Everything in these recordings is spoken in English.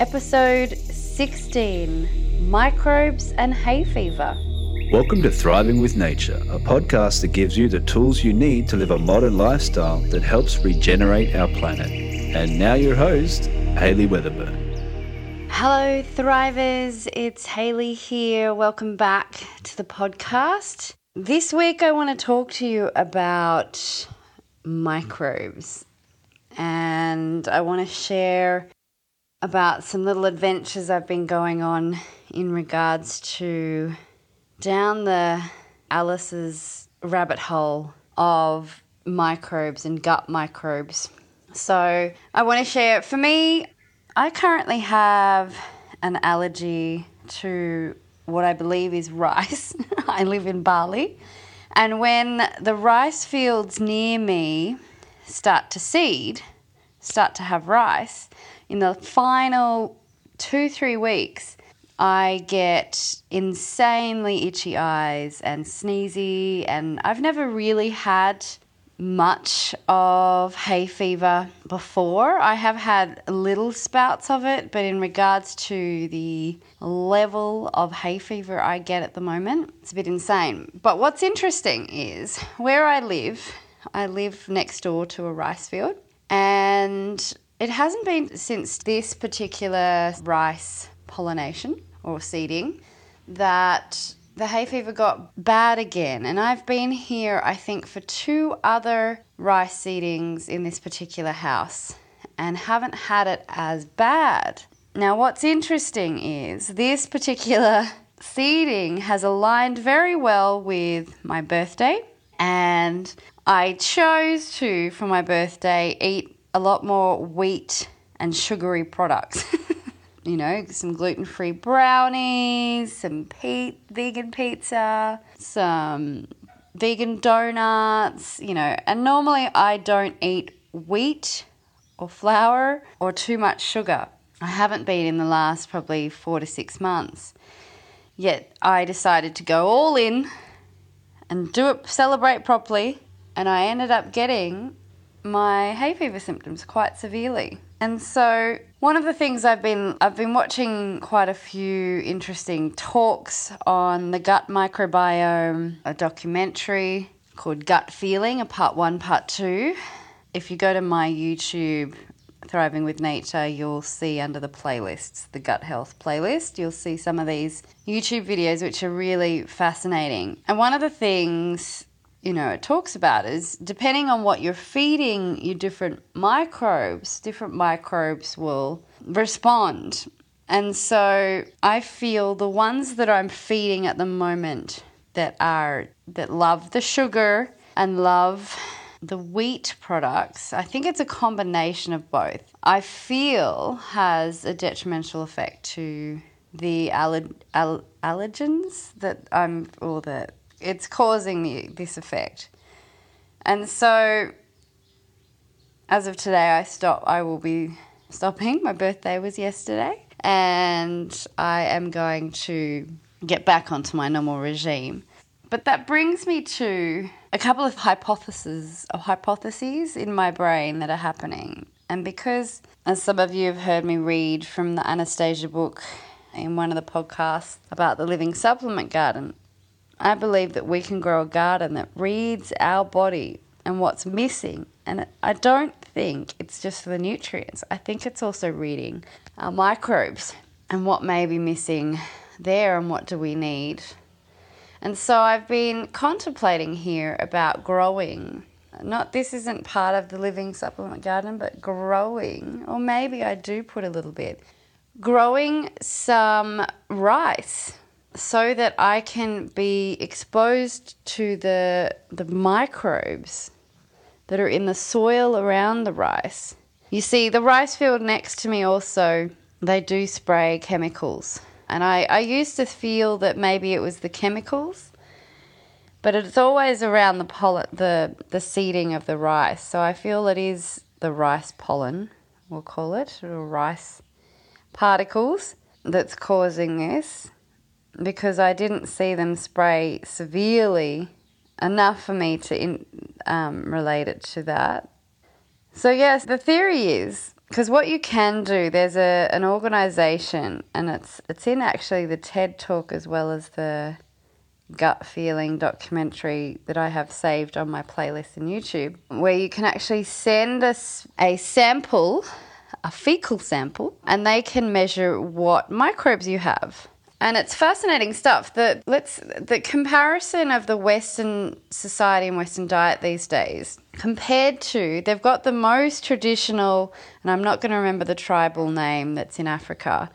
episode 16 Microbes and Hay Fever. Welcome to Thriving with Nature, a podcast that gives you the tools you need to live a modern lifestyle that helps regenerate our planet. And now, your host, Hayley Weatherburn. Hello, Thrivers. It's Hayley here. Welcome back to the podcast. This week, I want to talk to you about microbes and I want to share about some little adventures I've been going on in regards to down the Alice's rabbit hole of microbes and gut microbes. So, I want to share for me, I currently have an allergy to what I believe is rice. I live in Bali. And when the rice fields near me start to seed, start to have rice, in the final two, three weeks, I get insanely itchy eyes and sneezy, and I've never really had much of hay fever before. I have had little spouts of it, but in regards to the level of hay fever I get at the moment, it's a bit insane. But what's interesting is where I live, I live next door to a rice field, and it hasn't been since this particular rice pollination or seeding that the hay fever got bad again. And I've been here, I think, for two other rice seedings in this particular house and haven't had it as bad. Now, what's interesting is this particular seeding has aligned very well with my birthday, and I chose to, for my birthday, eat a lot more wheat and sugary products. you know, some gluten free brownies, some vegan pizza, some vegan donuts, you know. And normally I don't eat wheat or flour or too much sugar. I haven't been in the last probably four to six months. Yet I decided to go all in and do it, celebrate properly. And I ended up getting my hay fever symptoms quite severely. And so one of the things I've been I've been watching quite a few interesting talks on the gut microbiome, a documentary called Gut Feeling, a part 1, part 2. If you go to my YouTube Thriving with Nature, you'll see under the playlists, the gut health playlist, you'll see some of these YouTube videos which are really fascinating. And one of the things you know, it talks about is depending on what you're feeding your different microbes, different microbes will respond. And so I feel the ones that I'm feeding at the moment that are that love the sugar and love the wheat products, I think it's a combination of both. I feel has a detrimental effect to the aller- all- allergens that I'm or the it's causing the, this effect. And so, as of today, I stop. I will be stopping. My birthday was yesterday, and I am going to get back onto my normal regime. But that brings me to a couple of hypotheses of hypotheses in my brain that are happening. And because, as some of you have heard me read from the Anastasia book in one of the podcasts about the living supplement garden, I believe that we can grow a garden that reads our body and what's missing. And I don't think it's just the nutrients, I think it's also reading our microbes and what may be missing there and what do we need. And so I've been contemplating here about growing. Not this isn't part of the living supplement garden, but growing, or maybe I do put a little bit, growing some rice so that I can be exposed to the the microbes that are in the soil around the rice. You see, the rice field next to me also they do spray chemicals, and I, I used to feel that maybe it was the chemicals, but it's always around the pollen, the the seeding of the rice. So I feel it is the rice pollen, we'll call it, or rice particles that's causing this because I didn't see them spray severely enough for me to in, um, relate it to that. So, yes, the theory is because what you can do, there's a an organization, and it's it's in actually the TED talk as well as the gut feeling documentary that I have saved on my playlist in YouTube, where you can actually send us a sample, a fecal sample, and they can measure what microbes you have. And it's fascinating stuff. The let's the comparison of the Western society and Western diet these days compared to they've got the most traditional, and I'm not going to remember the tribal name that's in Africa,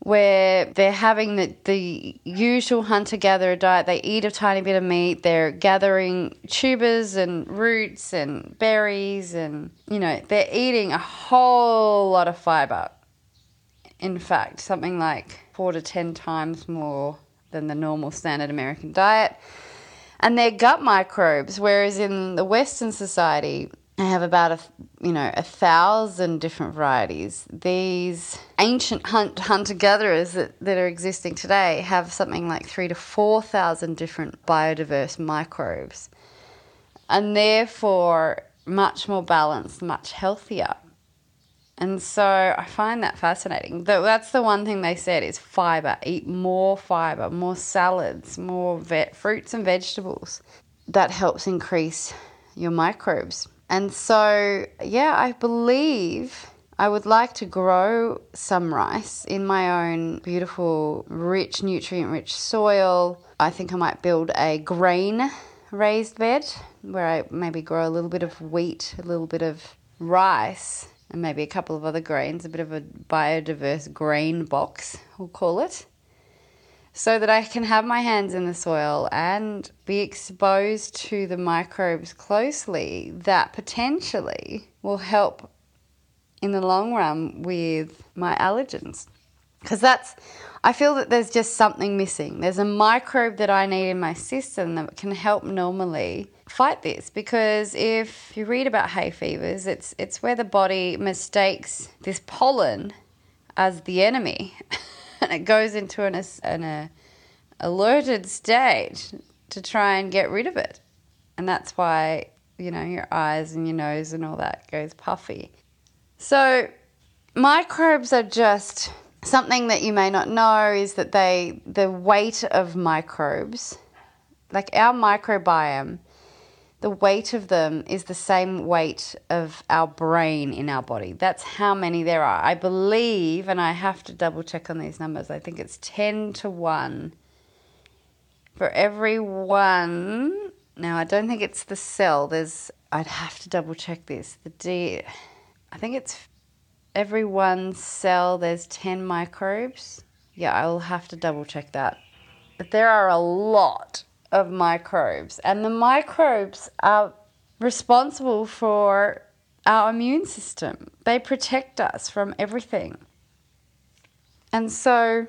where they're having the, the usual hunter gatherer diet. They eat a tiny bit of meat, they're gathering tubers and roots and berries, and you know, they're eating a whole lot of fiber. In fact, something like four to ten times more than the normal standard American diet. And they're gut microbes, whereas in the Western society, I have about a you know a thousand different varieties. These ancient hunt hunter gatherers that, that are existing today have something like three to four thousand different biodiverse microbes, and therefore much more balanced, much healthier. And so I find that fascinating. That's the one thing they said is fiber. Eat more fiber, more salads, more ve- fruits and vegetables. That helps increase your microbes. And so, yeah, I believe I would like to grow some rice in my own beautiful, rich, nutrient rich soil. I think I might build a grain raised bed where I maybe grow a little bit of wheat, a little bit of rice, and maybe a couple of other grains, a bit of a biodiverse grain box, we'll call it, so that I can have my hands in the soil and be exposed to the microbes closely that potentially will help in the long run with my allergens. Because that's, I feel that there's just something missing. There's a microbe that I need in my system that can help normally fight this because if you read about hay fevers, it's it's where the body mistakes this pollen as the enemy, and it goes into an, an a alerted state to try and get rid of it, and that's why you know your eyes and your nose and all that goes puffy. So microbes are just something that you may not know is that they the weight of microbes like our microbiome the weight of them is the same weight of our brain in our body. That's how many there are. I believe, and I have to double check on these numbers, I think it's 10 to 1. For every one, now I don't think it's the cell, there's, I'd have to double check this. The D, I think it's every one cell, there's 10 microbes. Yeah, I'll have to double check that. But there are a lot of microbes, and the microbes are responsible for our immune system. They protect us from everything. And so,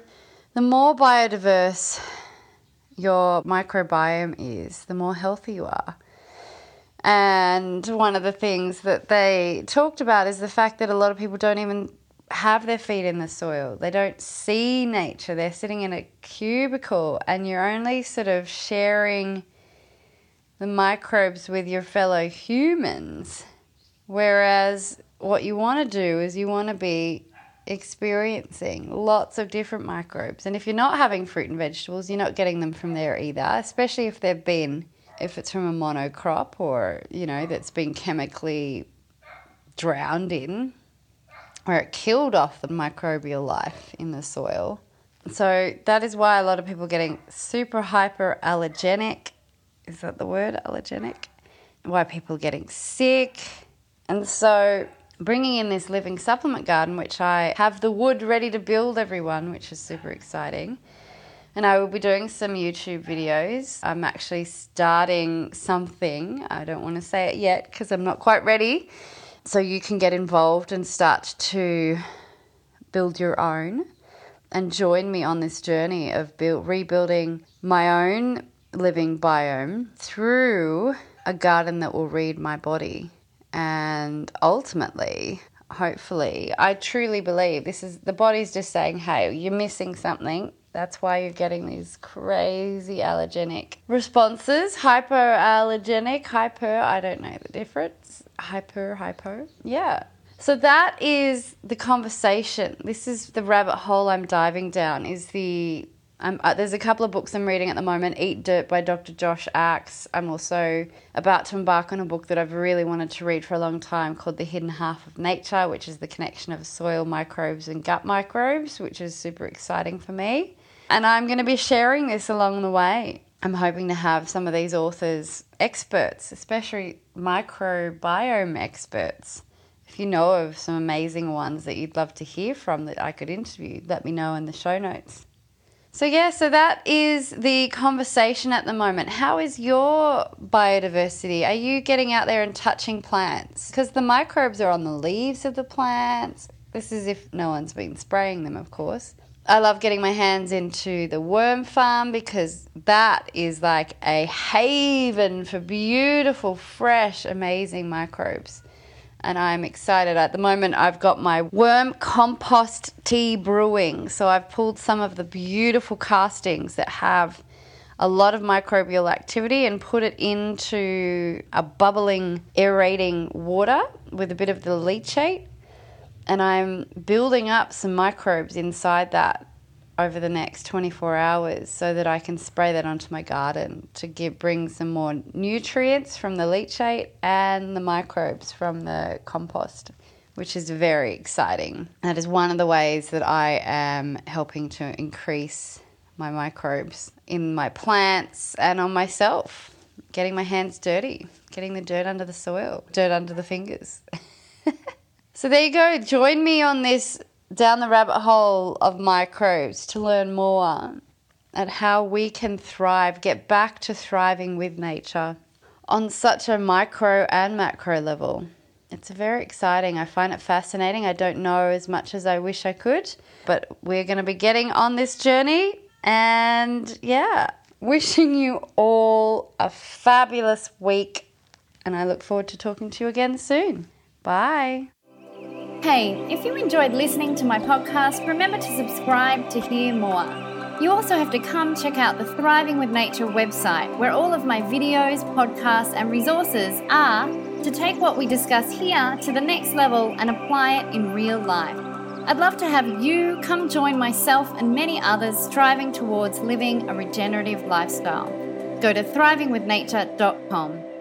the more biodiverse your microbiome is, the more healthy you are. And one of the things that they talked about is the fact that a lot of people don't even have their feet in the soil. They don't see nature. They're sitting in a cubicle and you're only sort of sharing the microbes with your fellow humans. Whereas what you want to do is you want to be experiencing lots of different microbes. And if you're not having fruit and vegetables, you're not getting them from there either, especially if they've been if it's from a monocrop or, you know, that's been chemically drowned in where it killed off the microbial life in the soil. So that is why a lot of people are getting super hyper allergenic. Is that the word? Allergenic? Why people are getting sick. And so bringing in this living supplement garden, which I have the wood ready to build everyone, which is super exciting. And I will be doing some YouTube videos. I'm actually starting something. I don't want to say it yet because I'm not quite ready so you can get involved and start to build your own and join me on this journey of build, rebuilding my own living biome through a garden that will read my body. And ultimately, hopefully, I truly believe this is the body's just saying, hey, you're missing something. That's why you're getting these crazy allergenic responses. Hypoallergenic, hyper, I don't know the difference. Hyper, hypo. Yeah. So that is the conversation. This is the rabbit hole I'm diving down. Is the um, uh, there's a couple of books I'm reading at the moment. Eat Dirt by Dr. Josh Axe. I'm also about to embark on a book that I've really wanted to read for a long time called The Hidden Half of Nature, which is the connection of soil microbes and gut microbes, which is super exciting for me. And I'm going to be sharing this along the way. I'm hoping to have some of these authors experts, especially microbiome experts. If you know of some amazing ones that you'd love to hear from that I could interview, let me know in the show notes. So, yeah, so that is the conversation at the moment. How is your biodiversity? Are you getting out there and touching plants? Because the microbes are on the leaves of the plants. This is if no one's been spraying them, of course. I love getting my hands into the worm farm because that is like a haven for beautiful, fresh, amazing microbes and I'm excited. At the moment, I've got my worm compost tea brewing. So I've pulled some of the beautiful castings that have a lot of microbial activity and put it into a bubbling, aerating water with a bit of the leachate. And I'm building up some microbes inside that over the next 24 hours so that I can spray that onto my garden to give, bring some more nutrients from the leachate and the microbes from the compost, which is very exciting. That is one of the ways that I am helping to increase my microbes in my plants and on myself. Getting my hands dirty, getting the dirt under the soil, dirt under the fingers. so there you go. Join me on this down the rabbit hole of microbes to learn more at how we can thrive, get back to thriving with nature on such a micro and macro level. It's very exciting. I find it fascinating. I don't know as much as I wish I could, but we're going to be getting on this journey. And yeah, wishing you all a fabulous week. And I look forward to talking to you again soon. Bye. Hey, if you enjoyed listening to my podcast, remember to subscribe to hear more. You also have to come check out the Thriving with Nature website, where all of my videos, podcasts, and resources are to take what we discuss here to the next level and apply it in real life. I'd love to have you come join myself and many others striving towards living a regenerative lifestyle. Go to thrivingwithnature.com.